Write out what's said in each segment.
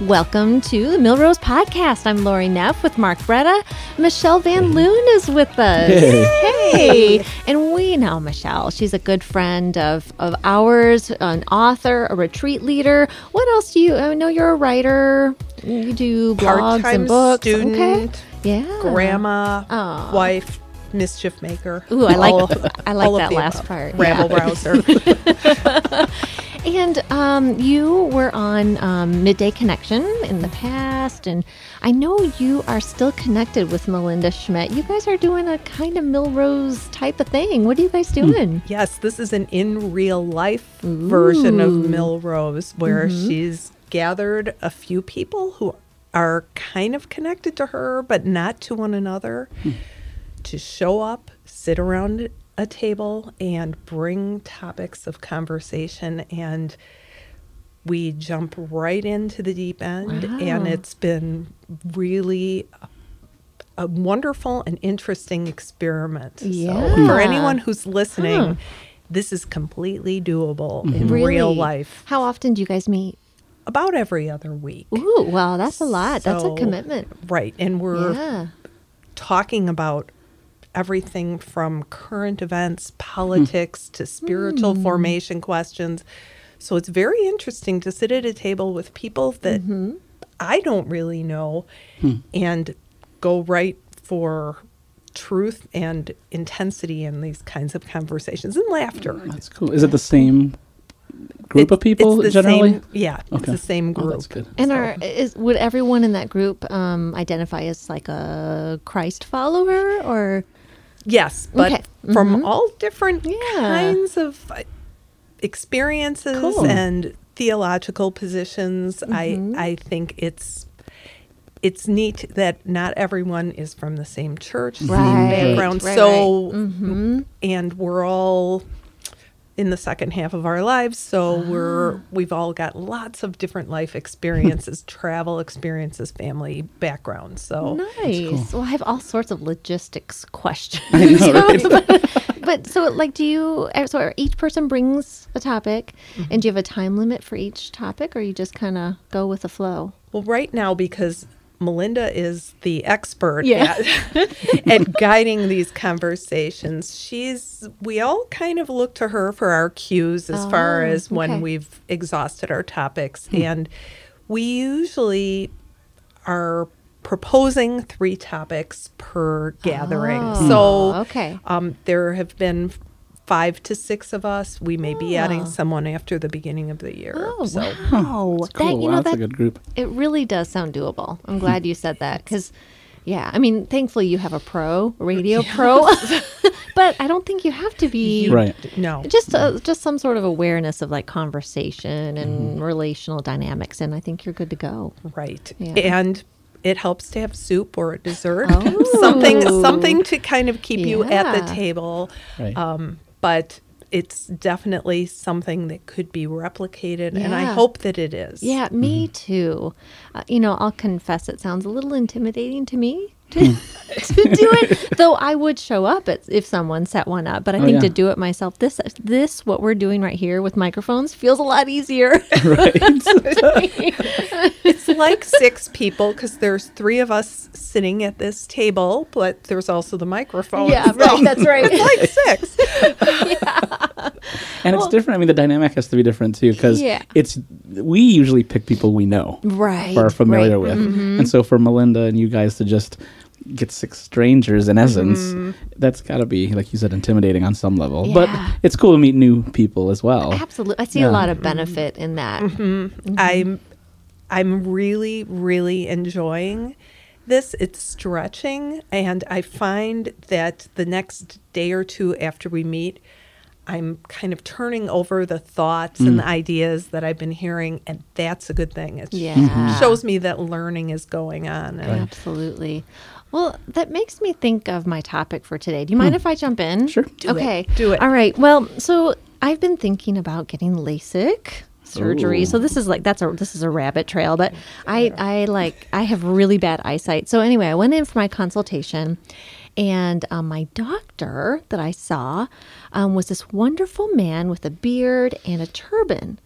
Welcome to the Milrose Podcast. I'm Lori Neff with Mark Bretta. Michelle Van Loon is with us. Hey. And we know Michelle. She's a good friend of, of ours, an author, a retreat leader. What else do you I know you're a writer. You do blogs Part-time and books. student, okay. Yeah. grandma, Aw. wife, mischief maker. Ooh, I like All I like that last above. part. Rabble Yeah. rouser. And um, you were on um, Midday Connection in the past, and I know you are still connected with Melinda Schmidt. You guys are doing a kind of Milrose type of thing. What are you guys doing? yes, this is an in real life version of Ooh. Mm-hmm. Milrose where she's gathered a few people who are kind of connected to her but not to one another to show up, sit around a table, and bring topics of conversation. And we jump right into the deep end. And it's been really a, wonderful and interesting experiment. Yeah. So for anyone who's listening, Huh. this is completely doable in mm-hmm. real life. How often do you guys meet? About every other week. Ooh, well, that's a lot. that's a commitment. Right. And we're Yeah. talking about everything from current events, politics, to spiritual Hmm. formation questions. So it's very interesting to sit at a table with people that Mm-hmm. I don't really know and go right for truth and intensity in these kinds of conversations and laughter. That's cool. Is it the same group of people it's the generally? Same, yeah, it's the same Oh, group. that's good. And So- are is would everyone in that group um, identify as like a Christ follower or Yes, but Okay. from Mhm. all different Yeah. kinds of uh, experiences Cool. and theological positions. Mhm. I I think it's it's neat that not everyone is from the same church, same Right, background. right, so, Mhm. and we're all in the second half of our lives, so we're we've all got lots of different life experiences, travel experiences, family backgrounds. So Nice. Well, I have all sorts of logistics questions. I know, right? but, but so, like, do you? uh, So each person brings a topic, Mm-hmm. and do you have a time limit for each topic, or you just kind of go with the flow? Well, right now, because Melinda is the expert Yeah. at, at guiding these conversations, she's we all kind of look to her for our cues as far Oh, as when we've exhausted our topics. And we usually are proposing three topics per gathering. Oh, so okay. um, there have been five to six of us. We may be Oh. adding someone after the beginning of the year. Oh so wow! That's cool. That, you wow, know that's that a good group. it really does sound doable. I'm glad you said that because, yeah, I mean, thankfully you have a pro, a radio pro, but I don't think you have to be Right. no. just uh, just some sort of awareness of like conversation and Mm-hmm. relational dynamics, and I think you're good to go. Right. Yeah. And it helps to have soup or a dessert. Oh. something something to kind of keep you at the table. Right. Um, but it's definitely something that could be replicated and I hope that it is. Yeah, Mm-hmm. me too. Uh, you know, I'll confess it sounds a little intimidating to me to, to do it. Though I would show up at, if someone set one up, but I Oh, think to do it myself, this this what we're doing right here with microphones feels a lot easier. right. It's like six people because there's three of us sitting at this table, but there's also the microphone. yeah, right. That's right. It's like six. and it's different. I mean, the dynamic has to be different too because Yeah. it's we usually pick people we know right. or are familiar right. with, mm-hmm. and so for Melinda and you guys to just get six strangers in essence, Mm-hmm. that's got to be like you said, intimidating on some level. But it's cool to meet new people as well. Absolutely. I see Yeah. a lot of benefit in that. Mm-hmm. I'm I'm really really enjoying this. It's stretching and I find that the next day or two after we meet I'm kind of turning over the thoughts and the ideas that I've been hearing and that's a good thing. It Yeah. shows me that learning is going on. And Absolutely. Well, that makes me think of my topic for today. Do you mind if I jump in? Sure. Do it. okay. Do it. All right. Well, so I've been thinking about getting LASIK surgery. Ooh. So this is like that's a this is a rabbit trail, but I I like I have really bad eyesight. So anyway, I went in for my consultation and um, my doctor that I saw um, was this wonderful man with a beard and a turban.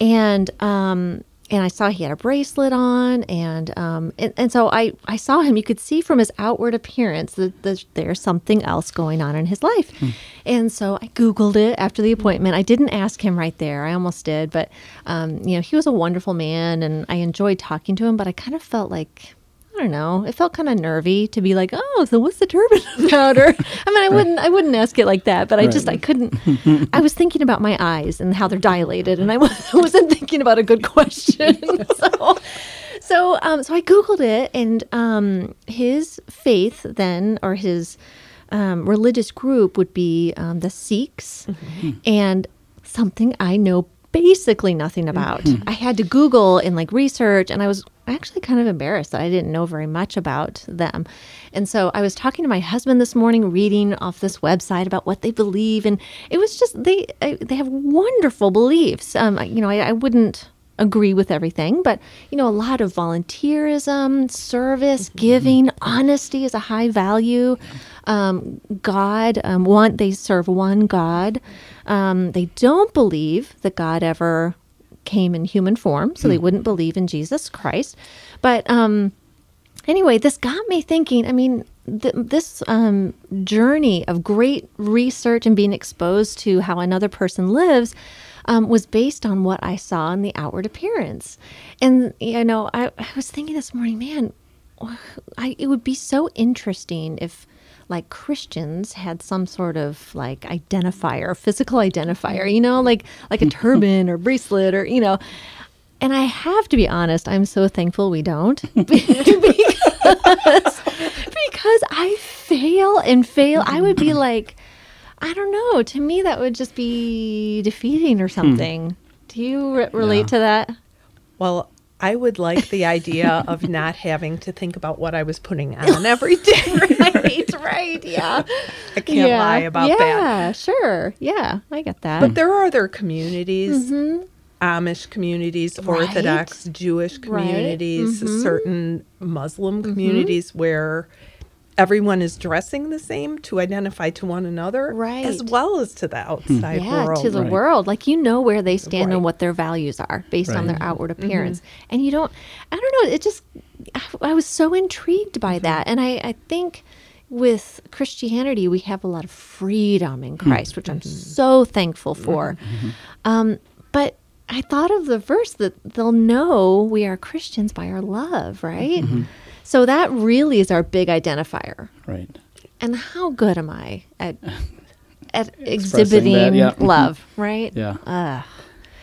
And um, and I saw he had a bracelet on, and um, and, and so I, I saw him. You could see from his outward appearance that there's, there's something else going on in his life, and so I googled it after the appointment. I didn't ask him right there. I almost did, but um, you know he was a wonderful man, and I enjoyed talking to him. But I kind of felt like I don't know. It felt kind of nervy to be like, "Oh, so what's the turban about?" Or I mean, I wouldn't, I wouldn't ask it like that, but I just, I couldn't. I was thinking about my eyes and how they're dilated, and I wasn't thinking about a good question. so, so, um, so I googled it, and um, his faith then, or his um, religious group, would be um, the Sikhs, and something I know basically nothing about. I had to Google and like research, and I was actually kind of embarrassed that I didn't know very much about them. And so I was talking to my husband this morning, reading off this website about what they believe, and it was just they they have wonderful beliefs. Um, you know, I, I wouldn't agree with everything, but you know, a lot of volunteerism, service, giving, honesty is a high value. Um, God, um, one they serve one God. Um, they don't believe that God ever came in human form, so they wouldn't believe in Jesus Christ. But um, anyway, this got me thinking. I mean, th- this um, journey of great research and being exposed to how another person lives um, was based on what I saw in the outward appearance. And, you know, I, I was thinking this morning, man, I, it would be so interesting if like Christians had some sort of like identifier, physical identifier, you know, like like a turban or bracelet or you know. And I have to be honest, I'm so thankful we don't because because I fail and fail. I would be like, I don't know. To me, that would just be defeating or hmm. something. Do you re- relate Yeah. to that? Well, I would like the idea of not having to think about what I was putting on every day. right, right, yeah. I can't yeah. lie about yeah, that. sure. Yeah, I get that. But there are other communities, mm-hmm. Amish communities, Orthodox Jewish Right. communities, mm-hmm. certain Muslim mm-hmm. communities where everyone is dressing the same to identify to one another, Right. as well as to the hmm. outside yeah, world. to the Right. world. Like you know where they stand Right. and what their values are based on their outward mm-hmm. appearance. And you don't I don't know, it just I, I was so intrigued by mm-hmm. that. And I, I think with Christianity we have a lot of freedom in hmm. Christ, which I'm mm-hmm. so thankful for. Um, but I thought of the verse that they'll know we are Christians by our love, right? So that really is our big identifier. Right. And how good am I at at exhibiting that, yeah. Love, mm-hmm. right? Yeah.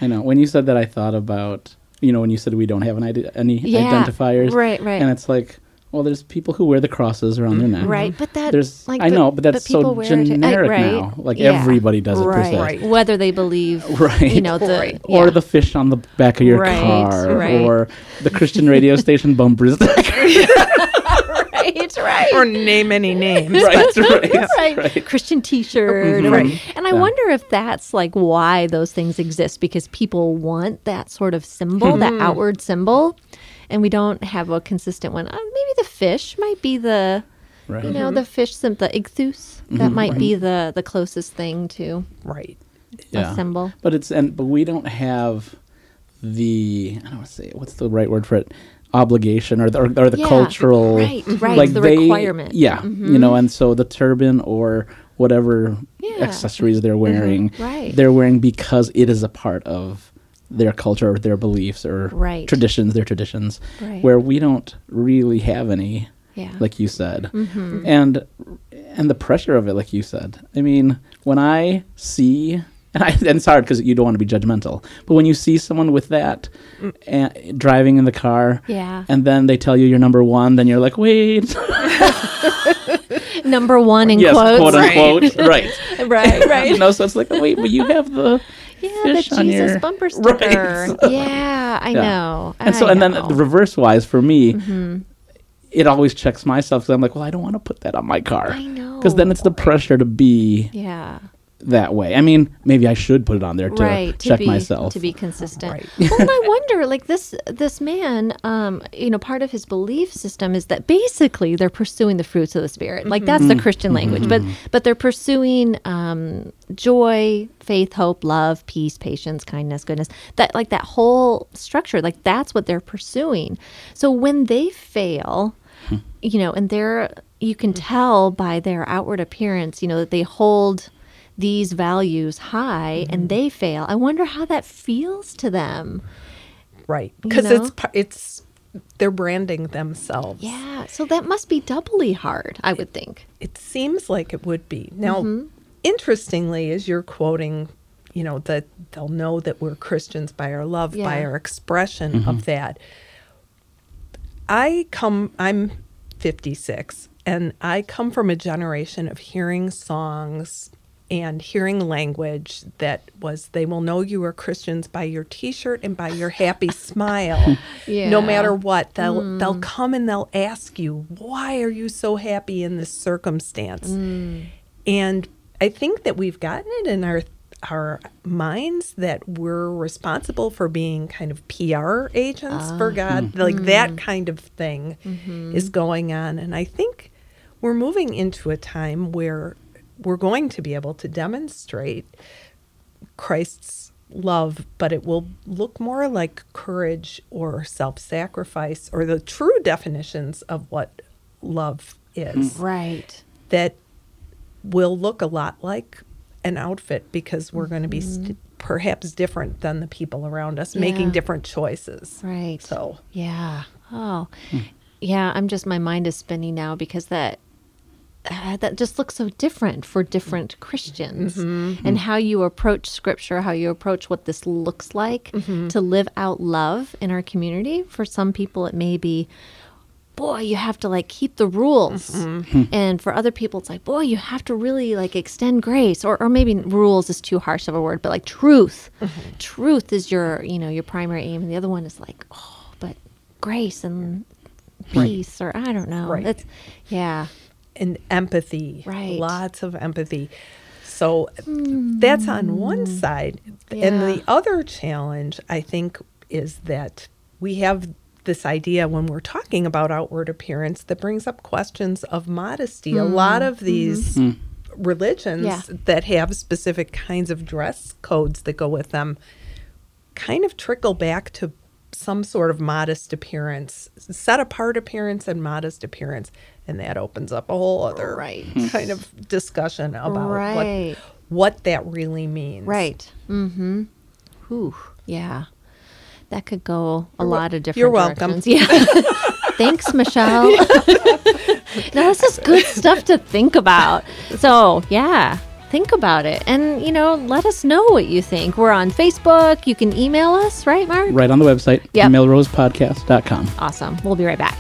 I know. When you said that, I thought about you know when you said we don't have an ide- any Yeah, identifiers, right, right. And it's like, well, there's people who wear the crosses around their neck, Right, but that There's, like I but- know, but that's people so wear it to- generic right. now. Like Yeah. everybody does it per right. se. Right. Whether they believe, Right. You know the Right. Or yeah. the fish on the back of your Right, car, right. or the Christian radio station bumper sticker. right, right. or name any names. right, right, right. right. Christian T-shirt, Mhm. Right. And I Yeah. wonder if that's like why those things exist because people want that sort of symbol, that outward symbol, and we don't have a consistent one. Uh, maybe the fish might be the, Right. you know, the fish symbol, the ichthus. That might be the the closest thing to Right. a symbol. But it's and but we don't have the I don't want to say what's the right word for it obligation or the, or, or the Yeah, cultural right, right, like the they- requirement. Mm-hmm. Yeah, you know, and so the turban or whatever Yeah. Mm-hmm. accessories they're wearing, Right. they're wearing because it is a part of their culture their beliefs or Right. traditions, their traditions, Right. where we don't really have any Yeah. like you said Mm-hmm. and and the pressure of it like you said i mean when i see and, I, and it's hard because you don't want to be judgmental but when you see someone with that and driving in the car Yeah. and then they tell you you're number one then you're like wait Number one in yes quotes. quote unquote right right, right. you know so it's like wait but you have the Yeah, the on Jesus your- bumper Right. sticker. Yeah, I Yeah. know. and so I and then the reverse wise for me Mm-hmm. it always checks myself because i'm like well i don't want to put that on my car I know. because then it's the pressure to be yeah, that way. I mean, maybe I should put it on there to right check to be, myself. to be consistent. Right. well i wonder like this this man um you know part of his belief system is that basically they're pursuing the fruits of the spirit. Like that's the christian language. But but they're pursuing um joy faith hope love peace patience kindness goodness. That like that whole structure like that's what they're pursuing. So when they fail you know and they're you can tell by their outward appearance you know that they hold these values high and they fail i wonder how that feels to them Right. Because know? it's it's they're branding themselves. yeah so that must be doubly hard i would think It seems like it would be. Now, Mm-hmm. interestingly, as you're quoting, you know, that they'll know that we're Christians by our love, by our expression of that. I come, I'm 56, and I come from a generation of hearing songs and hearing language that was they will know you are Christians by your t-shirt and by your happy smile. Yeah. No matter what, they'll mm. they'll come and they'll ask you, "Why are you so happy in this circumstance?" Mm. And I think that we've gotten it in our our minds that we're responsible for being kind of PR agents for ah. God. Hmm. Like that mm. kind of thing mm-hmm. is going on. And I think we're moving into a time where we're going to be able to demonstrate Christ's love, but it will look more like courage or self sacrifice or the true definitions of what love is. Mm. Right. That will look a lot like an outfit because we're going to be mm-hmm. st- perhaps different than the people around us, making different choices. right. So, yeah. Oh. Hmm. Yeah i'm just my mind is spinning now because that uh, that just looks so different for different Christians mm-hmm. Mm-hmm. and how you approach scripture, how you approach what this looks like mm-hmm. to live out love in our community. For some people, it may be, boy, you have to like keep the rules. Hmm. And for other people, it's like, boy, you have to really like extend grace. Or, or maybe rules is too harsh of a word, but like truth. Truth is your, you know, your primary aim. And the other one is like, oh, but grace and peace, or I don't know. Right. It's, yeah. And empathy, Right. lots of empathy. So hmm. that's on one side. And the other challenge, I think, is that we have this idea when we're talking about outward appearance that brings up questions of modesty. A hmm. lot of mm-hmm. these hmm. religions Yeah. that have specific kinds of dress codes that go with them kind of trickle back to some sort of modest appearance, set apart appearance and modest appearance. And that opens up a whole other Right. kind of discussion about Right. what what that really means. Right. Mm-hmm. Whew. Yeah. That could go a lot of different you're welcome. directions. Yeah. Thanks, Michelle. now, this is good stuff to think about. So, yeah, think about it. And, you know, let us know what you think. We're on Facebook. You can email us, right, Mark? right on the website, Yep. milrosepodcast.com. Awesome. We'll be right back.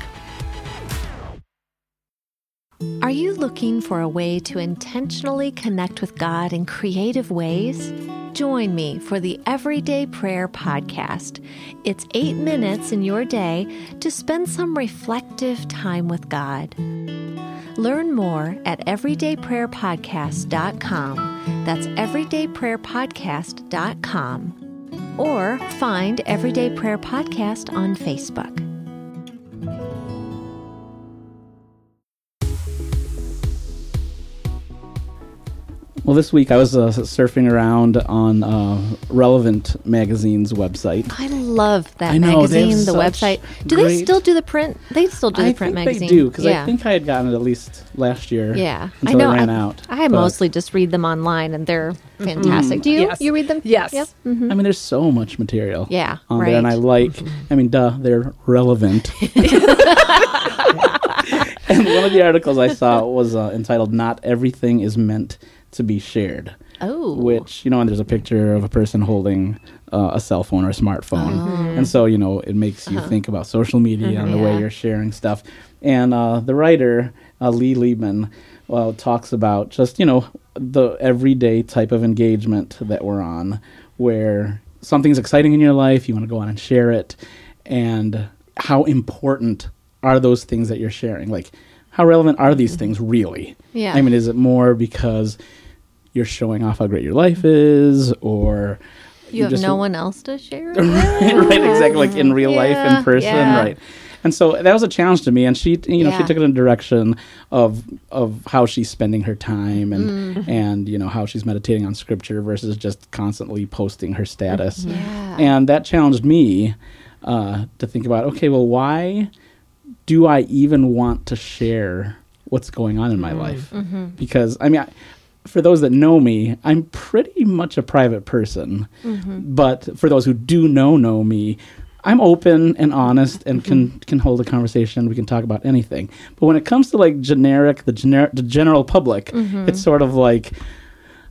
Are you looking for a way to intentionally connect with God in creative ways? Join me for the Everyday Prayer Podcast. It's eight minutes in your day to spend some reflective time with God. Learn more at everydayprayerpodcast.com. That's everydayprayerpodcast.com. Or find Everyday Prayer Podcast on Facebook. Well, this week I was uh, surfing around on uh, Relevant Magazine's website. I love that I know, magazine, the website. Do they still do the print? They still do the I print think magazine. they do because yeah. I think I had gotten it at least last year. yeah, until I know. it ran I, out. I But, mostly just read them online, and they're fantastic. Do you? Yes. You read them? Yes. Yep. I mean, there's so much material. Yeah, on there, and I right. like. I mean, duh, they're relevant. and one of the articles I saw was uh, entitled "Not Everything Is Meant to Be Shared." Oh, which you know and there's a picture of a person holding uh, a cell phone or a smartphone Oh. and so you know it makes you think about social media and the Uh-huh. Yeah. way you're sharing stuff and uh, the writer uh, lee liebman well, talks about just you know the everyday type of engagement that we're on where something's exciting in your life you want to go on and share it and how important are those things that you're sharing like how relevant are these things really Yeah. i mean is it more because you're showing off how great your life is, or You have no one else to share. it right, right, exactly, like in real life, in person, yeah. right. And so that was a challenge to me, and she, you know, she took it in a direction of of how she's spending her time, and Mm-hmm. and you know how she's meditating on scripture versus just constantly posting her status. Yeah. And that challenged me uh, to think about, okay, well, why do I even want to share what's going on in my life? Mm-hmm. Because I mean. I, for those that know me, I'm pretty much a private person. Mm-hmm. But for those who do know know me, I'm open and honest and can can hold a conversation. We can talk about anything. But when it comes to like generic, the generic, the general public, it's sort of like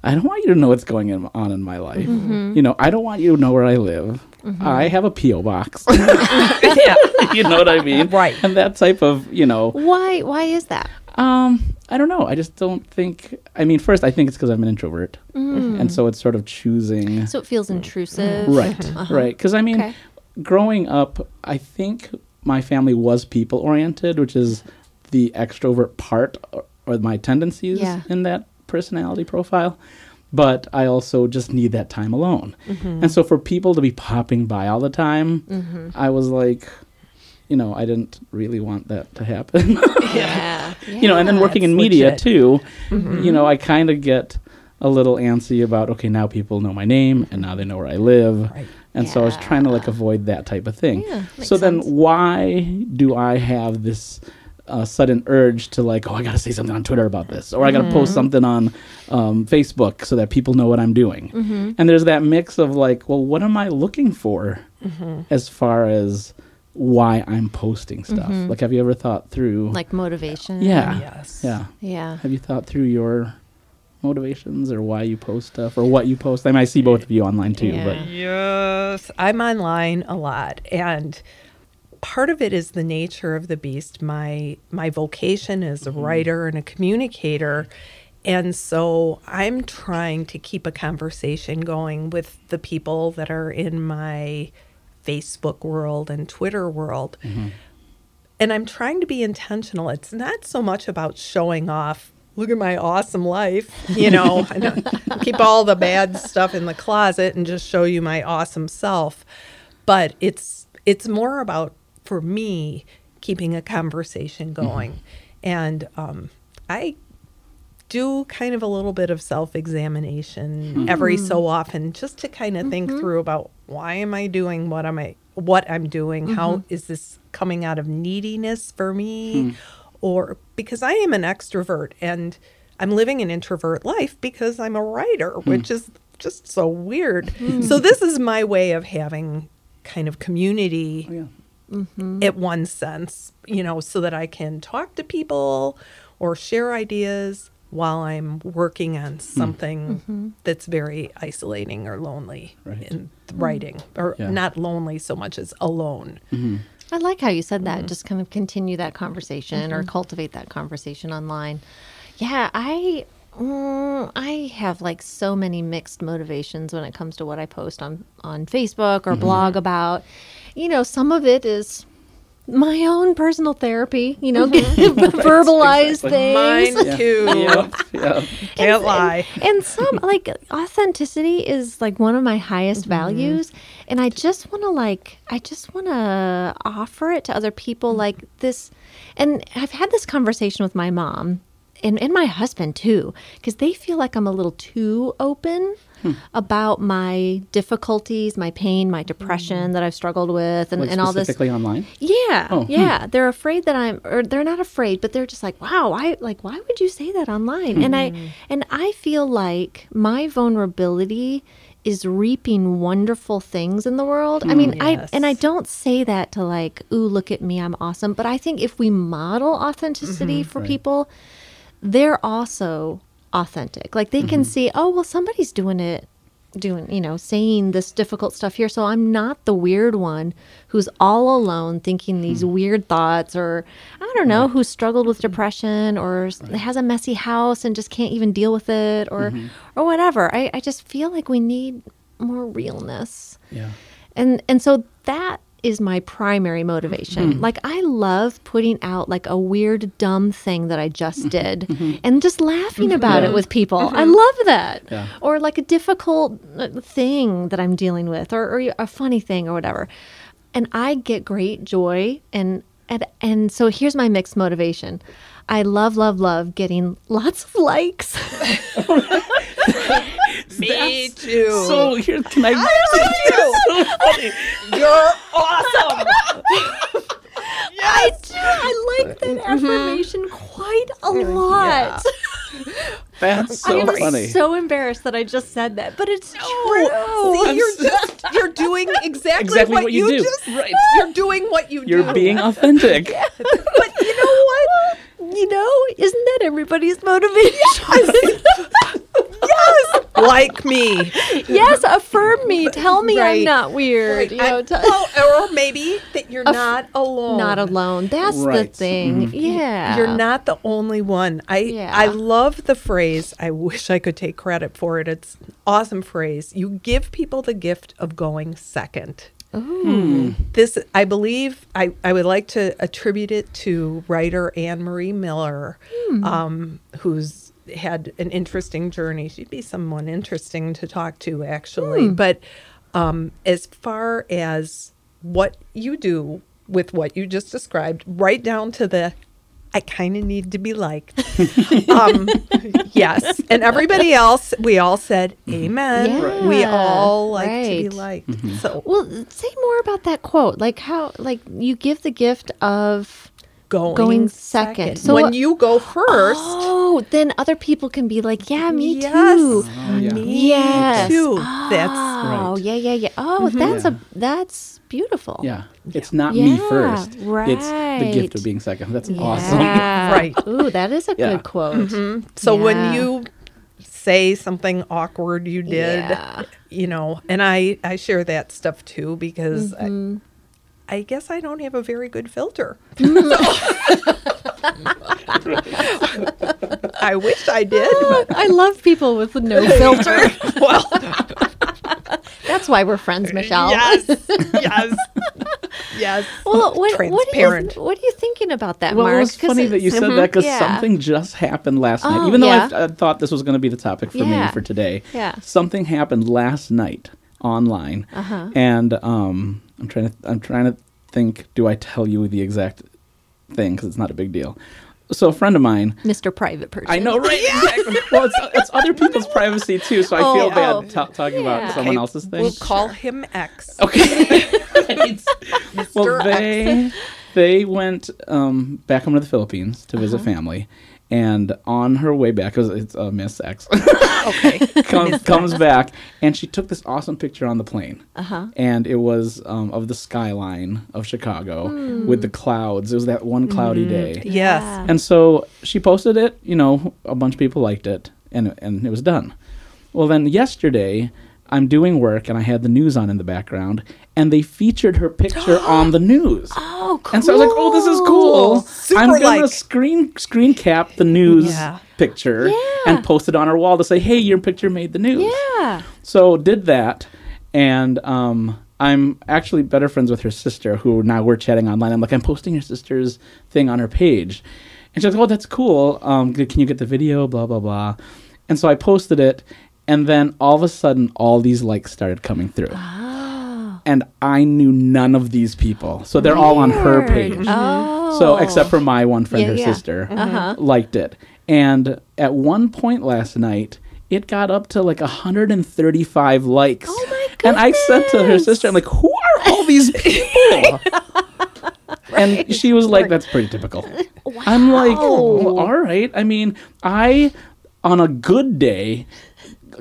I don't want you to know what's going in, on in my life. You know, I don't want you to know where I live. I have a PO box. yeah. you know what I mean? Right. And that type of, you know, Why? Why is that? um, I don't know. I just don't think. I mean, first, I think it's because I'm an introvert, mm. and so it's sort of choosing. So it feels intrusive. Right, Uh-huh. right. Because I mean, Okay. growing up, I think my family was people oriented, which is the extrovert part or, or my tendencies Yeah. in that personality profile. But I also just need that time alone. Mm-hmm. And so for people to be popping by all the time, mm-hmm. I was like, you know, I didn't really want that to happen. Yeah. you know, and then working in media legit. too, you know, I kind of get a little antsy about okay, now people know my name and now they know where I live, Right. and so I was trying to like avoid that type of thing. Yeah, makes so then, sense. why do I have this? Uh, sudden urge to like, oh, I gotta say something on Twitter about this, or I gotta post something on um, Facebook so that people know what I'm doing. Mm-hmm. And there's that mix of like, well, what am I looking for as far as why I'm posting stuff? Mm-hmm. Like, have you ever thought through? Like motivation. yeah, Yes. yeah. Yeah. Have you thought through your motivations or why you post stuff or what you post? I mean, I see both of you online too, Yeah. but Yes, I'm online a lot, and part of it is the nature of the beast. My my vocation is a mm-hmm. writer and a communicator, and so I'm trying to keep a conversation going with the people that are in my Facebook world and Twitter world. And I'm trying to be intentional. It's not so much about showing off. Look at my awesome life, you know. Keep all the bad stuff in the closet and just show you my awesome self. But it's it's more about for me keeping a conversation going, and um, I do kind of a little bit of self examination mm-hmm. every so often just to kind of think mm-hmm. through about why am I doing what am I what I'm doing? How mm-hmm. is this coming out of neediness for me? Hmm. Or because I am an extrovert and I'm living an introvert life because I'm a writer, hmm. which is just so weird. Hmm. So this is my way of having kind of community oh, yeah. at one sense, you know, so that I can talk to people or share ideas while I'm working on something that's very isolating or lonely Right. in writing, or Yeah. not lonely so much as alone. I like how you said that. Mm-hmm. Just kind of continue that conversation or cultivate that conversation online. Yeah, I mm, I have like so many mixed motivations when it comes to what I post on on Facebook Mm-hmm. or blog about. You know, some of it is my own personal therapy. You know, verbalize exactly. things. Mine too. Yep, yep. Can't lie. And some like authenticity is like one of my highest Mm-hmm. values. And I just want to like, I just want to offer it to other people Mm-hmm. like this. And I've had this conversation with my mom and, and my husband too, because they feel like I'm a little too open Hmm. about my difficulties, my pain, my Mm. depression that I've struggled with and, Like and all this. specifically online. Yeah, Oh, hmm. yeah. They're afraid that I'm, or they're not afraid, but they're just like, wow, I like, why would you say that online? And I, and I feel like my vulnerability is reaping wonderful things in the world. I mean, I, and I don't say that to like, ooh, look at me, I'm awesome. But I think if we model authenticity for Right. people, they're also authentic. Like they can mm-hmm. see, oh, well, somebody's doing it, doing, you know, saying this difficult stuff here. So I'm not the weird one who's all alone thinking these mm. weird thoughts, or I don't know, who struggled with depression or s has a messy house and just can't even deal with it, or mm-hmm. or whatever. I, I just feel like we need more realness Yeah. and and so that is my primary motivation. Hmm. Like I love putting out like a weird dumb thing that I just mm-hmm. did mm-hmm. and just laughing mm-hmm. about it with people. I love that. Yeah. Or like a difficult uh, thing that I'm dealing with or, or a funny thing or whatever. And I get great joy and and and so here's my mixed motivation. I love love love getting lots of likes. Me too. So here, can I? You're awesome. I do. I like that mm-hmm. affirmation quite a lot. That's so funny. I so am funny. so embarrassed that I just said that, but it's true. See, you're just you're doing exactly, Exactly what, what you do. just Right. You're doing what you do. You're being authentic. but you know what? You know, isn't that everybody's motivation? Yes, like me. yes, affirm me. Tell me I'm not weird. You know, I- tell- well, or maybe that you're not alone. not alone. That's the Right. thing. Mm-hmm. Yeah. You're not the only one. I Yeah. I love the phrase. I wish I could take credit for it. It's an awesome phrase. You give people the gift of going second. Hmm. This I believe I, I would like to attribute it to writer Anne Marie Miller, hmm. um, who's had an interesting journey. She'd be someone interesting to talk to actually. But um, as far as what you do with what you just described, right down to the I kind of need to be liked. um, yes. And everybody else, we all said, Amen. We all like to be right. liked. So Well, say more about that quote. Like how, like you give the gift of going, Going second. So when you go first, Oh, then other people can be like, yeah, me yes, too. Ah, yeah. me Yes. too. Oh, That's yeah, yeah, yeah. Oh, mm-hmm. that's a that's beautiful. Yeah, it's not me Yeah, first. It's the gift of being second. That's awesome. Right. Ooh, that is a Yeah. good quote. Mm-hmm. so Yeah. when you say something awkward you did, Yeah. you know, and I I share that stuff too because Mm-hmm. I, I guess I don't have a very good filter. I wish I did. but- I love people with no filter. well, That's why we're friends, Michelle. yes, yes, yes. Well, what, what, are you, what are you thinking about that, Well, Mark? it was 'Cause funny that you it's- said that because yeah. something just happened last night. Oh, Even though yeah. I I thought this was going to be the topic for Yeah. me for today, Yeah. something happened last night online, Uh-huh. and um, I'm trying to I'm trying to think. Do I tell you the exact thing? Because it's not a big deal. So a friend of mine, Mr. Private Person. I know, right? Exactly. Well, it's, it's other people's privacy too, so I Oh, feel bad oh. ta- talking Yeah. about someone Okay, else's thing. We'll call him X. Okay. well, Mr. X. they they went um, back home to the Philippines to visit family, and on her way back, because it's uh, Miss X, Okay. comes, comes back, and she took this awesome picture on the plane, Uh-huh. and it was um, of the skyline of Chicago with the clouds. It was that one cloudy day, Yes. Yeah. and so she posted it. You know, a bunch of people liked it, and and it was done. Well, then yesterday, I'm doing work, and I had the news on in the background, and they featured her picture on the news. Oh, cool. And so I was like, "Oh, this is cool! Super I'm gonna screen screen cap the news Yeah. picture Yeah. and post it on our wall to say, "Hey, your picture made the news." Yeah. So did that, and um, I'm actually better friends with her sister, who now we're chatting online. I'm like, I'm posting your sister's thing on her page, and she's like, "Oh, that's cool. Um, can you get the video? Blah blah blah." And so I posted it, and then all of a sudden, all these likes started coming through. And I knew none of these people, so they're all on her Weird. page. Oh. So except for my one friend, Yeah, her yeah. sister, Uh-huh. liked it. And at one point last night, it got up to like 135 likes. Oh my goodness. And I said to her sister, I'm like, who are all these people? And she was like, that's pretty typical. I'm like, well, all right. I mean, I, on a good day,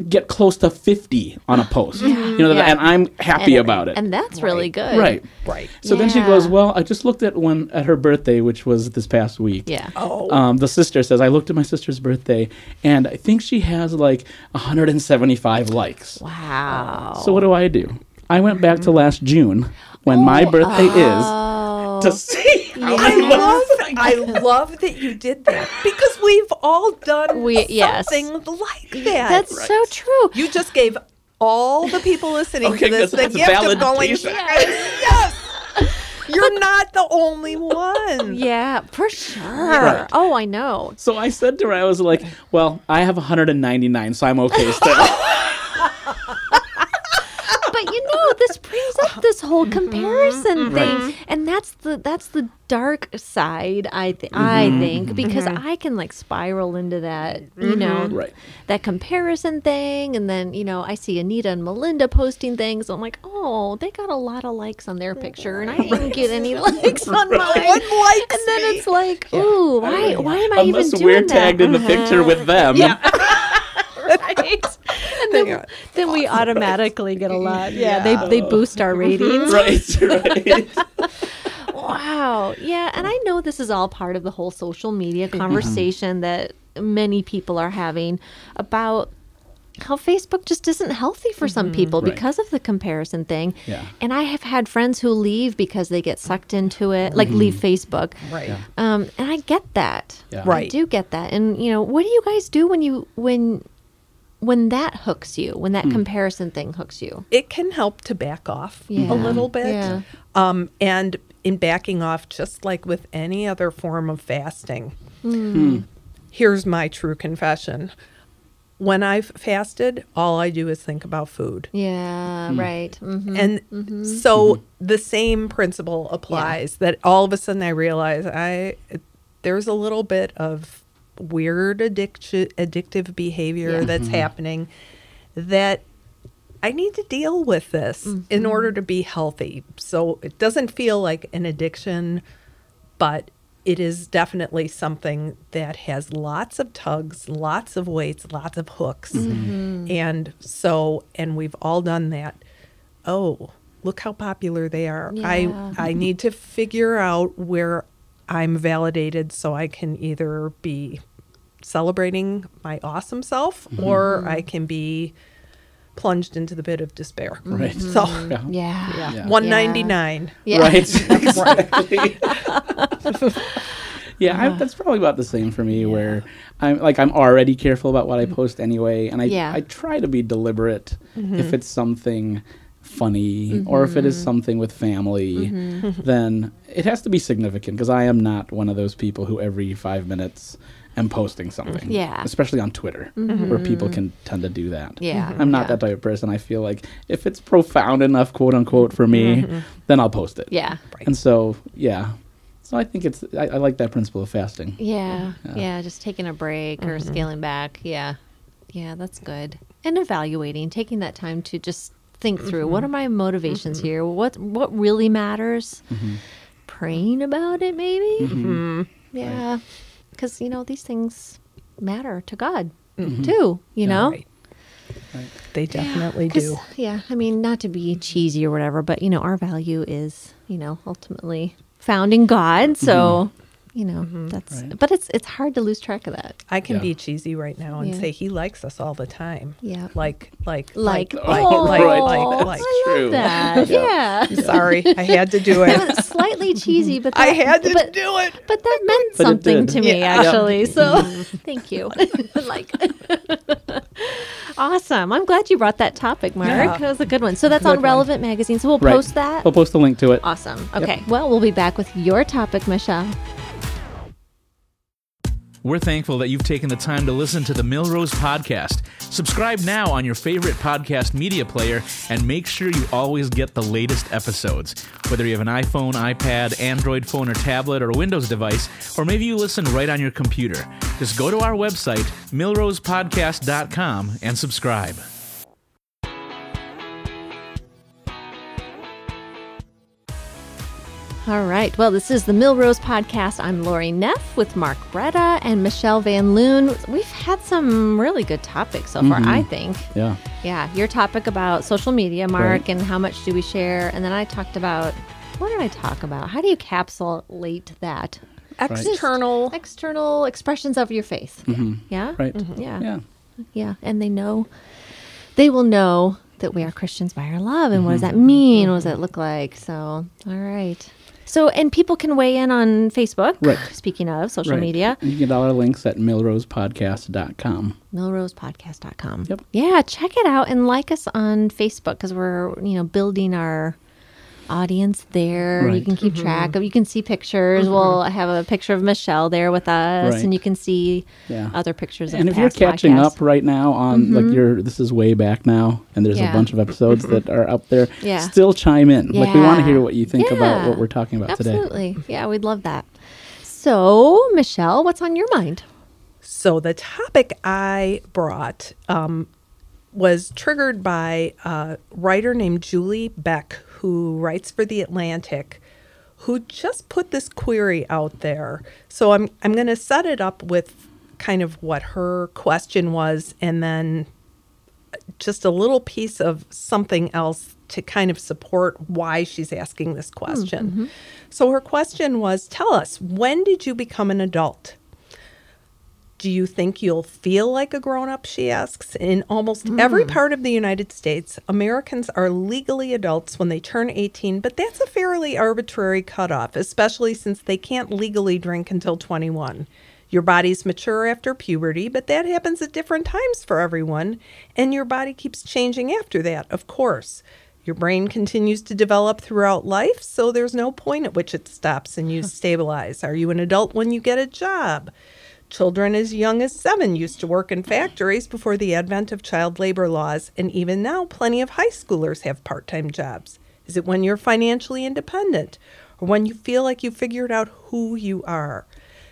get close to 50 on a post. You know, Yeah. and I'm happy And- about it. And that's really good. right. Right. So then she goes, "Well, I just looked at one at her birthday, which was this past week. Yeah. Oh. Um, the sister says I looked at my sister's birthday, and I think she has like 175 likes. Wow. So what do I do? I went back to last June when my birthday Oh. is to see how I love I love that you did that because we've all done We- yes. something like that. That's so true. you just gave all the people listening Okay, to this the That's gift of going validation. yes. You're not the only one. Yeah, for sure. Right. Oh, I know. So I said to her, I was like, well, I have 199, so I'm okay still. But you know, this brings up this whole mm-hmm. comparison mm-hmm. thing, Right. and that's the that's the dark side. I th- I mm-hmm. think because I can like spiral into that, you know, Right. that comparison thing, and then you know I see Anita and Melinda posting things. I'm like, oh, they got a lot of likes on their picture, and I didn't get any likes on mine. one likes and then me. it's like, ooh, why why am I Unless even doing that? Unless we're tagged in the picture uh-huh. with them. right? And then, then we automatically get a lot. Yeah, they they boost our mm-hmm. ratings. Right, right. Wow. Yeah, and I know this is all part of the whole social media mm-hmm. conversation that many people are having about how Facebook just isn't healthy for some mm-hmm. people Right. because of the comparison thing. Yeah. And I have had friends who leave because they get sucked into it, like leave Facebook. Right. Yeah. Um, and I get that. Yeah. I do get that. And you know, what do you guys do when you when when that hooks you, when that hmm. comparison thing hooks you? It can help to back off Yeah. a little bit. Yeah. Um, and in backing off, just like with any other form of fasting, hmm. Hmm. here's my true confession. When I've fasted, all I do is think about food. Yeah, right. Mm-hmm. Mm-hmm. hmm And so the same principle applies that all of a sudden I realize I there's a little bit of weird addiction addictive behavior Yeah. that's mm-hmm. happening that I need to deal with this in mm-hmm. order to be healthy. So it doesn't feel like an addiction, but it is definitely something that has lots of tugs, lots of weights, lots of hooks. Mm-hmm. And so, and we've all done that. Oh, look how popular they are. Yeah. I I need to figure out where I'm validated so I can either be celebrating my awesome self mm-hmm. or I can be plunged into the pit of despair. Right. So, Yeah. Yeah. Yeah. 199. Yeah. Right. exactly. yeah, I, that's probably about the same for me. Where I'm like I'm already careful about what I mm-hmm. post anyway, and I Yeah. I try to be deliberate mm-hmm. if it's something funny or if it is mm-hmm. something with family mm-hmm. then it has to be significant because i am not one of those people who every five minutes am posting something Yeah. especially on twitter mm-hmm. where people can tend to do that Yeah. i'm not Yeah. that type of person i feel like if it's profound enough quote unquote for me then i'll post it Yeah. and so, yeah. So I think it's I, I like that principle of fasting. Yeah. Yeah. Yeah. Just taking a break or scaling back. Yeah. Yeah, that's good. And evaluating, taking that time to just think through what are mm-hmm. my motivations mm-hmm. here? What what really matters? Mm-hmm. Praying about it maybe? Yeah. Cuz you know, these things matter to God too, you know? Right. They definitely 'Cause, do. Yeah, I mean, not to be cheesy or whatever, but you know, our value is, you know, ultimately found in God. So, you know, mm-hmm. that's. Right. But it's it's hard to lose track of that. I can Yeah. be cheesy right now and Yeah. say he likes us all the time. Yeah. Like, like, Like, like, oh, like, right, like, like. I true. love that. Yeah. Sorry, I had to do it. Slightly cheesy, but I had to but, do it. But that meant But something to me, Yeah. actually. So thank you. like, awesome. I'm glad you brought that topic, Mark. Yeah. That was a good one. So that's Good on one. Relevant Magazine. So we'll Right. post that. We'll post the link to it. Awesome. Okay. Well, we'll be back with your topic, Michelle. We're thankful that you've taken the time to listen to the Milrose Podcast. Subscribe now on your favorite podcast media player and make sure you always get the latest episodes. Whether you have an iPhone, iPad, Android phone or tablet, or a Windows device, or maybe you listen right on your computer, just go to our website, milrosepodcast.com, and subscribe. All right. Well, this is the Milrose Podcast. I'm Lori Neff with Mark Bretta and Michelle Van Loon. We've had some really good topics so far, mm-hmm. I think. Yeah. Yeah. Your topic about social media, Mark, Right. and how much do we share? And then I talked about what did I talk about? How do you capsulate that? External. External expressions of your faith. Mm-hmm. Yeah. Right. Mm-hmm. Yeah. Yeah. Yeah, and they know, they will know that we are Christians by our love. And what does Mm-hmm. that mean? What does that look like? So, all right. So, and people can weigh in on Facebook. Right. Speaking of social Right. media, you get all our links at milrosepodcast.com. milrosepodcast.com. Yep. Yeah, check it out and like us on Facebook because we're, you know, building our audience there. You can keep mm-hmm. track of. You can see pictures. Mm-hmm. We'll have a picture of Michelle there with us, Right. and you can see Yeah. other pictures. and of if you're catching podcasts. up right now on like mm-hmm. you're this is way back now and there's Yeah. a bunch of episodes that are up there Yeah. still chime in like we want to hear what you think about what we're talking about today Absolutely. Yeah, we'd love that. So, Michelle, what's on your mind? So the topic I brought um, was triggered by a writer named Julie Beck, who writes for The Atlantic, who just put this query out there. So I'm I'm going to set it up with kind of what her question was, and then just a little piece of something else to kind of support why she's asking this hmm, question. Mm-hmm. So her question was Tell us, when did you become an adult? Do you think you'll feel like a grown up? She asks. In almost every hmm. part of the United States, Americans are legally adults when they turn 18, but that's a fairly arbitrary cutoff, especially since they can't legally drink until 21. Your bodies mature after puberty, but that happens at different times for everyone, and your body keeps changing after that, of course. Your brain continues to develop throughout life, so there's no point at which it stops and you stabilize. Are you an adult when you get a job? Children as young as seven used to work in factories before the advent of child labor laws, and even now, plenty of high schoolers have part time jobs. Is it when you're financially independent or when you feel like you figured out who you are?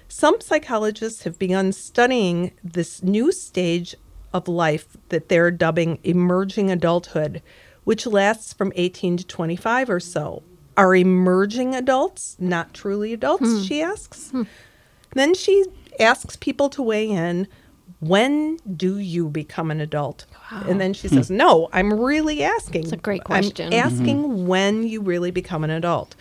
Some psychologists have begun studying this new stage of life that they're dubbing emerging adulthood, which lasts from 18 to 25 or so. Are emerging adults not truly adults? Hmm. She asks. Hmm. Then she asks people to weigh in. When do you become an adult? And then she says, No, I'm really asking. It's a great question. I'm question. asking when you really become an adult.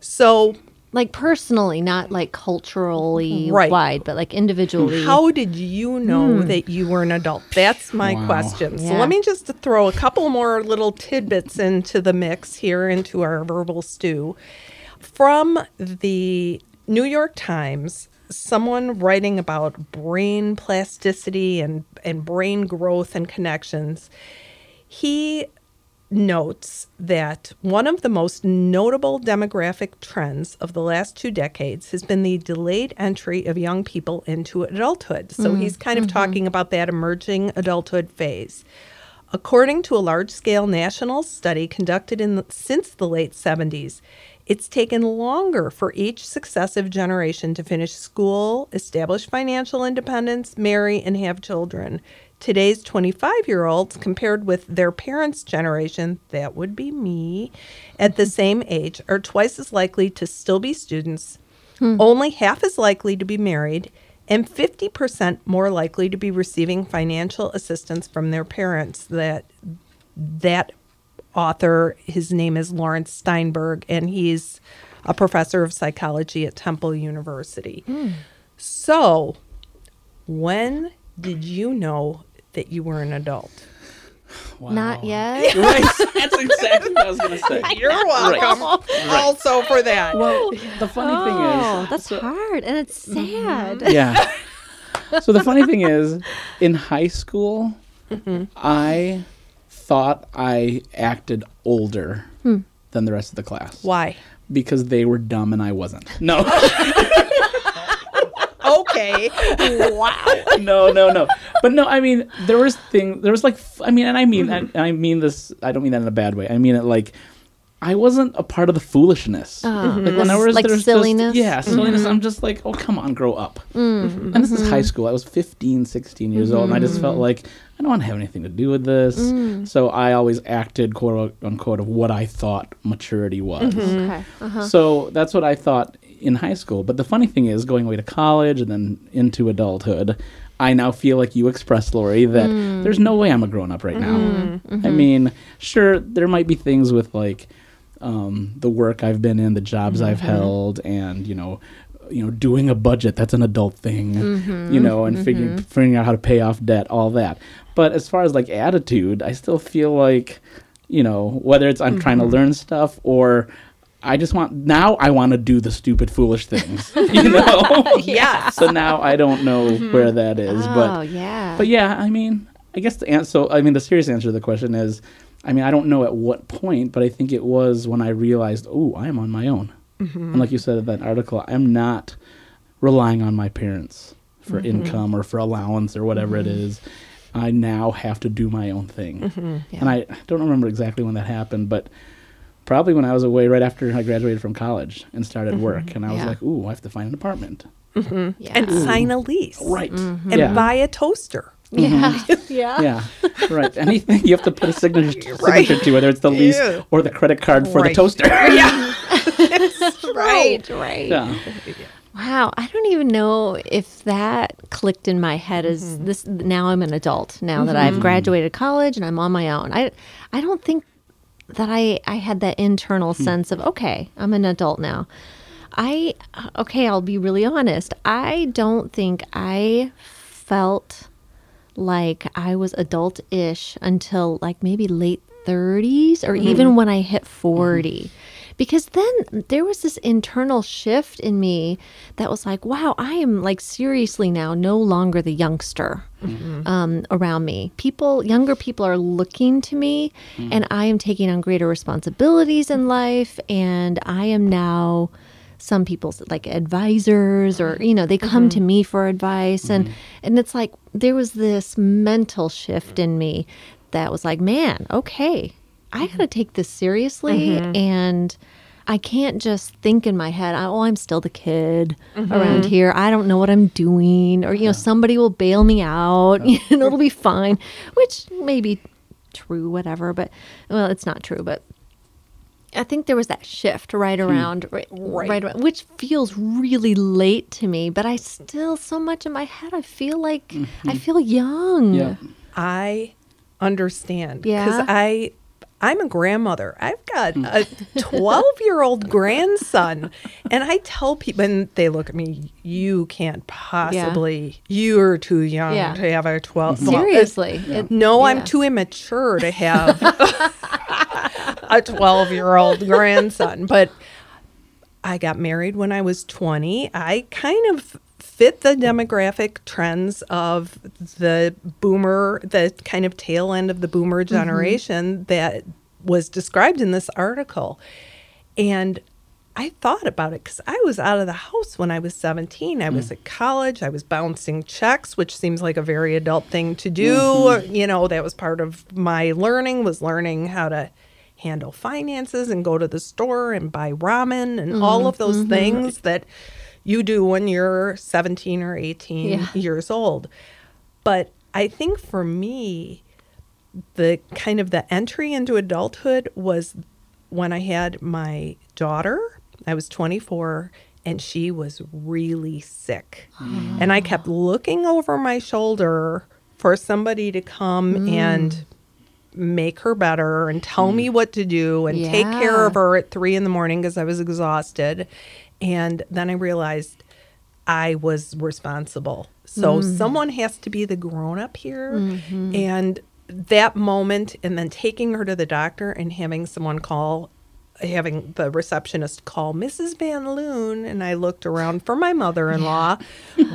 So, Like personally, not like culturally Right. wide, but like individually. how did you know Hmm. that you were an adult? That's my Wow. question. So, Yeah. let me just throw a couple more little tidbits into the mix here, into our verbal stew. From the New York Times, someone writing about brain plasticity and, and brain growth and connections, he notes that one of the most notable demographic trends of the last two decades has been the delayed entry of young people into adulthood. So mm-hmm. he's kind of mm-hmm. talking about that emerging adulthood phase. According to a large scale national study conducted in the, since the late 70s, it's taken longer for each successive generation to finish school, establish financial independence, marry, and have children. Today's 25 year olds, compared with their parents' generation, that would be me, at the same age, are twice as likely to still be students, hmm. only half as likely to be married, and 50% more likely to be receiving financial assistance from their parents. That that author, his name is Laurence Steinberg, and he's a professor of psychology at Temple University. So, when did you know that you were an adult? Not yet. right that's exactly what i was gonna say You're welcome. Also for that. well the funny Oh, thing is oh, that's hard and it's mm-hmm. sad. yeah so the funny thing is in high school mm-hmm. i thought i acted older hmm. than the rest of the class Why? because they were dumb and i wasn't no Okay. wow. no, no, no. But no, I mean, there was thing. There was like, I mean, and I mean, and I mean this. I don't mean that in a bad way. I mean it like, I wasn't a part of the foolishness. Ah. Like mm-hmm. when I was like there was silliness? Just, yeah, mm-hmm. silliness. I'm just like, oh come on, grow up. Mm-hmm. And this is high school. I was 15, 16 years old, and I just felt like I don't want to have anything to do with this. Mm. So I always acted quote unquote of what I thought maturity was. Okay. Uh-huh. So that's what I thought in high school. But the funny thing is, going away to college and then into adulthood, I now feel like you expressed, Lori, that mm. there's no way I'm a grown up right now. I mean, sure, there might be things with like um, the work I've been in, the jobs I've mm-hmm. held, and you know. You know, doing a budget, that's an adult thing, you mm-hmm. know, and figuring mm-hmm. figuring out how to pay off debt, all that. But as far as like attitude, I still feel like, you know, whether it's I'm trying to learn stuff or I just want now I want to do the stupid foolish things, you know. Yeah. so now I don't know where that is, oh, but yeah. but yeah, I mean, I guess the answer. So I mean, the serious answer to the question is, I mean, I don't know at what point, but I think it was when I realized, oh, I am on my own. Mm-hmm. And like you said in that article, I'm not relying on my parents for mm-hmm. income or for allowance or whatever it mm-hmm. is. I now have to do my own thing. Yeah. And I don't remember exactly when that happened, but probably when I was away right after I graduated from college and started work. And I was Yeah. like, ooh, I have to find an apartment. Yeah. and sign a lease. Right. And yeah. buy a toaster. Mm-hmm. yeah. yeah. yeah, right. Anything you have to put a signature, Right. signature to, whether it's the lease Ew. or the credit card for the toaster. Yeah. Right, right. yeah. Wow, I don't even know if that clicked in my head as mm-hmm. this now I'm an adult now that I've mm-hmm. graduated college and I'm on my own. I I don't think that I I had that internal hmm. sense of okay, I'm an adult now. I okay, I'll be really honest. I don't think I felt like I was adult-ish until like maybe late 30s or mm-hmm. even when I hit 40. Mm-hmm. Because then there was this internal shift in me that was like, wow, I am like seriously now no longer the youngster mm-hmm. um, around me. People, younger people are looking to me, mm. and I am taking on greater responsibilities in life, and I am now some people's like advisors or you know they come to mm-hmm. me for advice. And mm-hmm. and it's like there was this mental shift in me that was like man okay i mm-hmm. gotta take this seriously and i can't just think in my head oh i'm still the kid around here. I don't know what i'm doing. Or you know somebody will bail me out and it'll be fine which may be true whatever but well it's not true but I think there was that shift right hmm. around, right, right. around, which feels really late to me. But I still, so much in my head, I feel like mm-hmm. I feel young. Yeah. I understand. Yeah? Because I I'm a grandmother. I've got hmm. a 12 year old grandson. And I tell people, and they look at me, you can't possibly, you're too young Yeah. to have a 12 well, Seriously, uh, it- no, yeah. I'm too immature to have a 12 year old grandson. But I got married when I was 20. I kind of fit the demographic trends of the boomer, the kind of tail end of the boomer mm-hmm. generation that was described in this article. And I thought about it because I was out of the house when I was 17. I was mm. at college. I was bouncing checks, which seems like a very adult thing to do. Mm-hmm. You know, that was part of my learning was learning how to handle finances and go to the store and buy ramen and mm-hmm, all of those mm-hmm. things that you do when you're 17 or 18 Yeah. years old. But I think for me, the kind of the entry into adulthood was when I had my daughter. I was 24 and she was really sick. And I ah. kept looking over my shoulder for somebody to come mm. and make her better and tell me hmm. what to do and take care of her at three in the morning because I was exhausted. And then I realized I was responsible. So hmm. someone has to be the grown up here. Mm-hmm. And that moment, and then taking her to the doctor and having someone call, having the receptionist call Mrs. Van Loon. And I looked around for my mother in law.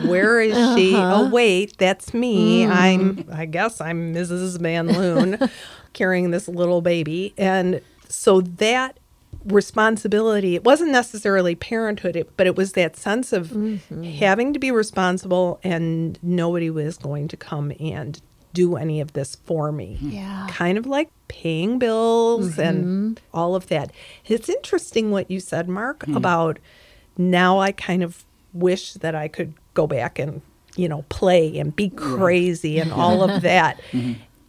Where is she? Oh, uh-huh. wait, that's me. Mm. I'm, I guess I'm Mrs. Van Loon carrying this little baby. And so that responsibility it wasn't necessarily parenthood it, but it was that sense of mm-hmm. having to be responsible and nobody was going to come and do any of this for me. Mm-hmm. Yeah. kind of like paying bills mm-hmm. and all of that. It's interesting what you said mark mm-hmm. about now i kind of wish that i could go back and you know play and be crazy and all of that.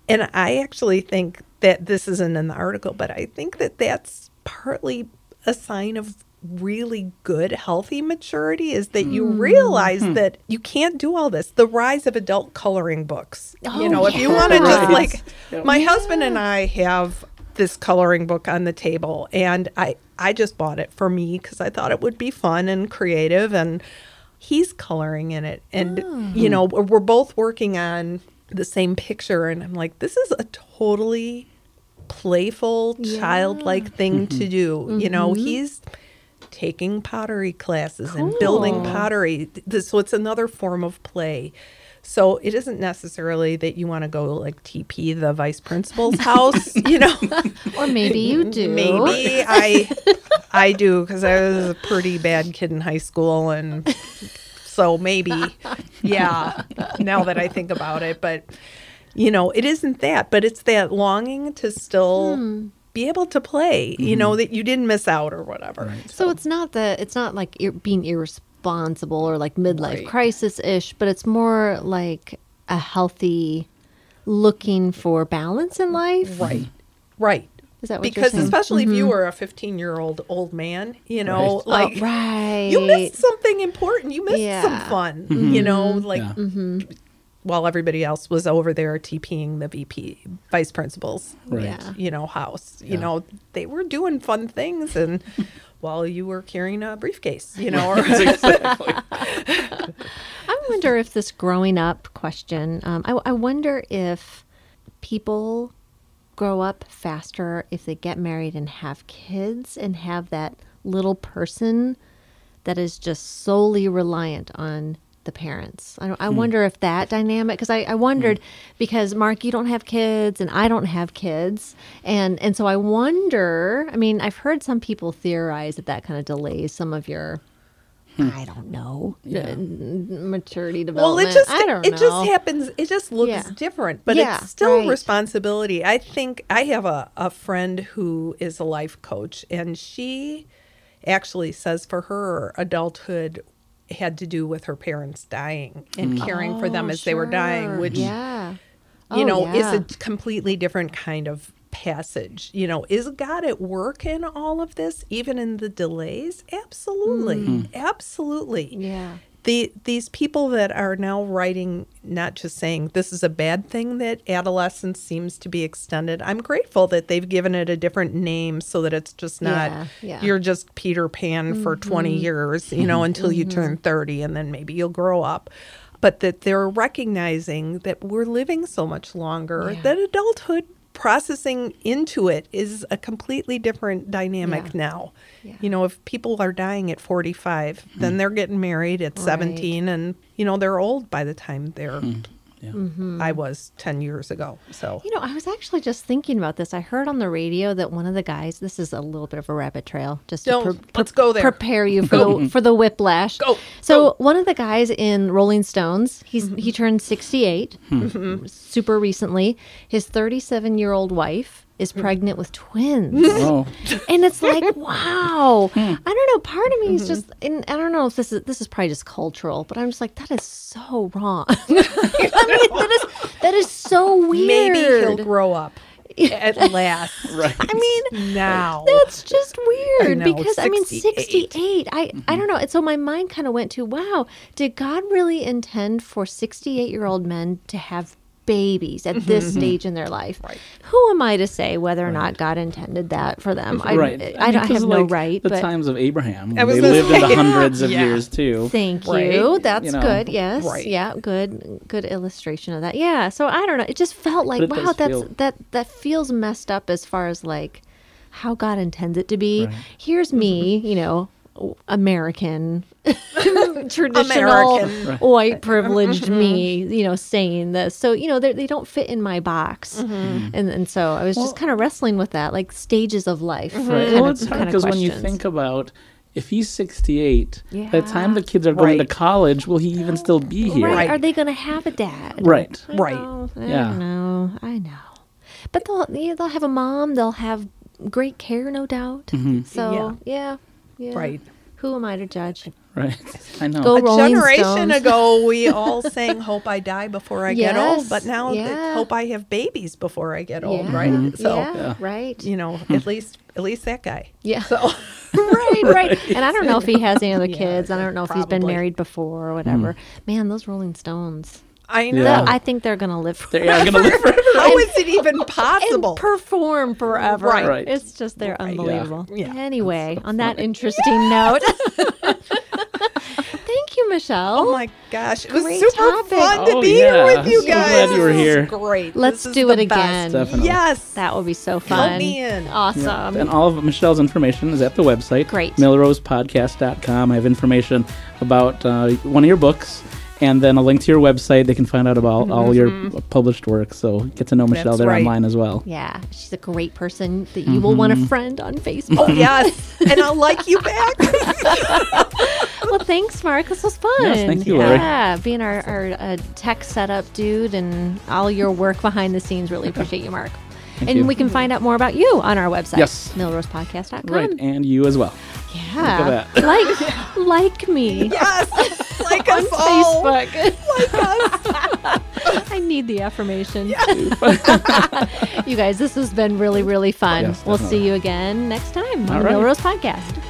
And I actually think that this isn't in the article, but I think that that's partly a sign of really good, healthy maturity is that you mm-hmm. realize that you can't do all this. The rise of adult coloring books. Oh, you know, if oh, you want to just Right. like, my husband and I have this coloring book on the table, and I, I just bought it for me because I thought it would be fun and creative. And he's coloring in it. And, you mm. know, we're we're both working on the same picture. And I'm like, this is a totally playful, childlike thing to mm-hmm. do. You know, mm-hmm. he's taking pottery classes and building pottery. So it's another form of play. So it isn't necessarily that you want to go like TP the vice principal's house, you know. Or maybe you do. Maybe I I do because I was a pretty bad kid in high school and so maybe yeah, now that I think about it, but you know, it isn't that, but it's that longing to still Hmm. Be able to play, you mm-hmm. know, that you didn't miss out or whatever. So it's not the it's not like ir- being irresponsible or like midlife Right. crisis ish, but it's more like a healthy looking for balance in life. Right. Right. Is that what you're because saying? especially if you mm-hmm. were a 15 year old old man, you know, Right. Oh, like right. you missed something important. You missed some Yeah. fun, mm-hmm. you know, like Yeah. While everybody else was over there TPing the VP vice principals, Right. Yeah. you know, house. You know, they were doing fun things and while you were carrying a briefcase, you know, or I wonder if this growing up question, um, I, I wonder if people grow up faster if they get married and have kids and have that little person that is just solely reliant on the parents. I, I wonder if that dynamic, because I, I wondered, because Mark, you don't have kids and I don't have kids. And, and so I wonder, I mean, I've heard some people theorize that that kind of delays some of your, I don't know, uh, maturity well, development. it just it know. just happens. It just looks Yeah. different, but Yeah, it's still right. responsibility. I think I have a, a friend who is a life coach, and she actually says for her adulthood had to do with her parents dying and mm. caring for them Oh, as they were dying, which yeah. you Oh, know yeah. is a completely different kind of passage. You know, is God at work in all of this, even in the delays? Absolutely, mm. absolutely. Yeah. The, these people that are now writing, not just saying this is a bad thing that adolescence seems to be extended. I'm grateful that they've given it a different name so that it's just not Yeah, yeah. you're just Peter Pan for mm-hmm. 20 years, you know, until you turn mm-hmm. 30 and then maybe you'll grow up. But that they're recognizing that we're living so much longer Yeah. that adulthood processing into it is a completely different dynamic Yeah. now. Yeah. You know, if people are dying at 45, then hmm. they're getting married at Right. 17 and you know, they're old by the time they're hmm. Yeah. Mm-hmm. I was 10 years ago. So You know, I was actually just thinking about this. I heard on the radio that one of the guys. This is a little bit of a rabbit trail. Just to Don't- let's go there. Prepare you for the for the whiplash. Go, So go. one of the guys in Rolling Stones, he's he mm-hmm. turned sixty mm-hmm. super recently. His thirty seven year old wife is mm. pregnant with twins. Oh, and it's like wow hmm. i don't know part of me is mm-hmm. just and i don't know if this is this is probably just cultural but i'm just like that is so wrong i mean that is that is so weird maybe he'll grow up at last. right. i mean now. that's just weird know, because I mean 68. 68 I I mm-hmm. don't know and so my mind kind of went to wow did God really intend for 68 year old men to have babies at this mm-hmm. stage in their life Right. who am I to say whether or not God intended that for them I, right. I, don't, I 'cause, have no right The but times of Abraham, I was they gonna lived into say, hundreds of yeah. years too. Thank Right. you. That's You know. good. Yes. Right. Yeah. Good. Good illustration of that. Yeah. So I don't know. It just felt like wow. does That's feel- that that feels messed up as far as like how God intends it to be. Right. Here's me. Mm-hmm. You know. American, traditional, American. White privileged mm-hmm. me, you know, saying this. So you know, they they don't fit in my box, mm-hmm. and and so I was just kind of wrestling with that, like stages of life. Mm-hmm. Right. kind Well, of- it's hard because when you think about if he's 68, by the time the kids are going Right. to college, will he even still be here? Right. Right. Are they going to have a dad? Right. I Right. know, I Yeah. know. I know. But they'll yeah, they'll have a mom. They'll have great care, no doubt. Mm-hmm. So yeah. yeah, Right. Who am I to judge? Right. I know. Go A Rolling generation Stones. ago, we all sang "Hope I Die Before I Get Old," but now yeah. the "Hope I Have Babies Before I Get Old," Yeah. right? So yeah, Yeah. right. you know, hmm. at least at least that guy. Yeah. So right, right. And I don't know if he has any other Yeah, kids. I don't know if he's been married before or whatever. Hmm. Man, those Rolling Stones. I know. Yeah. I think they're gonna live forever. They're yeah, gonna live forever. How is it even and possible? perform forever. Right. Right. It's just they're Right. unbelievable. Yeah. Anyway, on that interesting note. Thank you, Michelle. Oh my gosh, it was Great super topic. fun to Oh, be yeah. here with you So guys. glad you were This is here. Great. Let's This do the it again. Definitely. Yes. That will be so fun. me in. Awesome. And all of Michelle's information is at the website. Great. MilrosePodcast.com. I have information about uh, one of your books and then a link to your website. They can find out about mm-hmm. all your mm-hmm. published work. So get to know Michelle That's there right. online as well. Yeah, she's a great person that you will want to mm-hmm. friend on Facebook. Oh yes, and I'll like you back. well, thanks, Mark. This was fun. Yes, thank you, Lori. Yeah, being our, our uh, tech setup dude and all your work behind the scenes. Really appreciate you, Mark. And you. we can find out more about you on our website. Yes. MilrosePodcast.com. Right, and you as well. Yeah. Look at Like, like me. yes, like us all. Facebook. Like us. I need the affirmation. Yes. you guys, this has been really, really fun. Yes, we'll see you again next time on All the right. Milrose Podcast.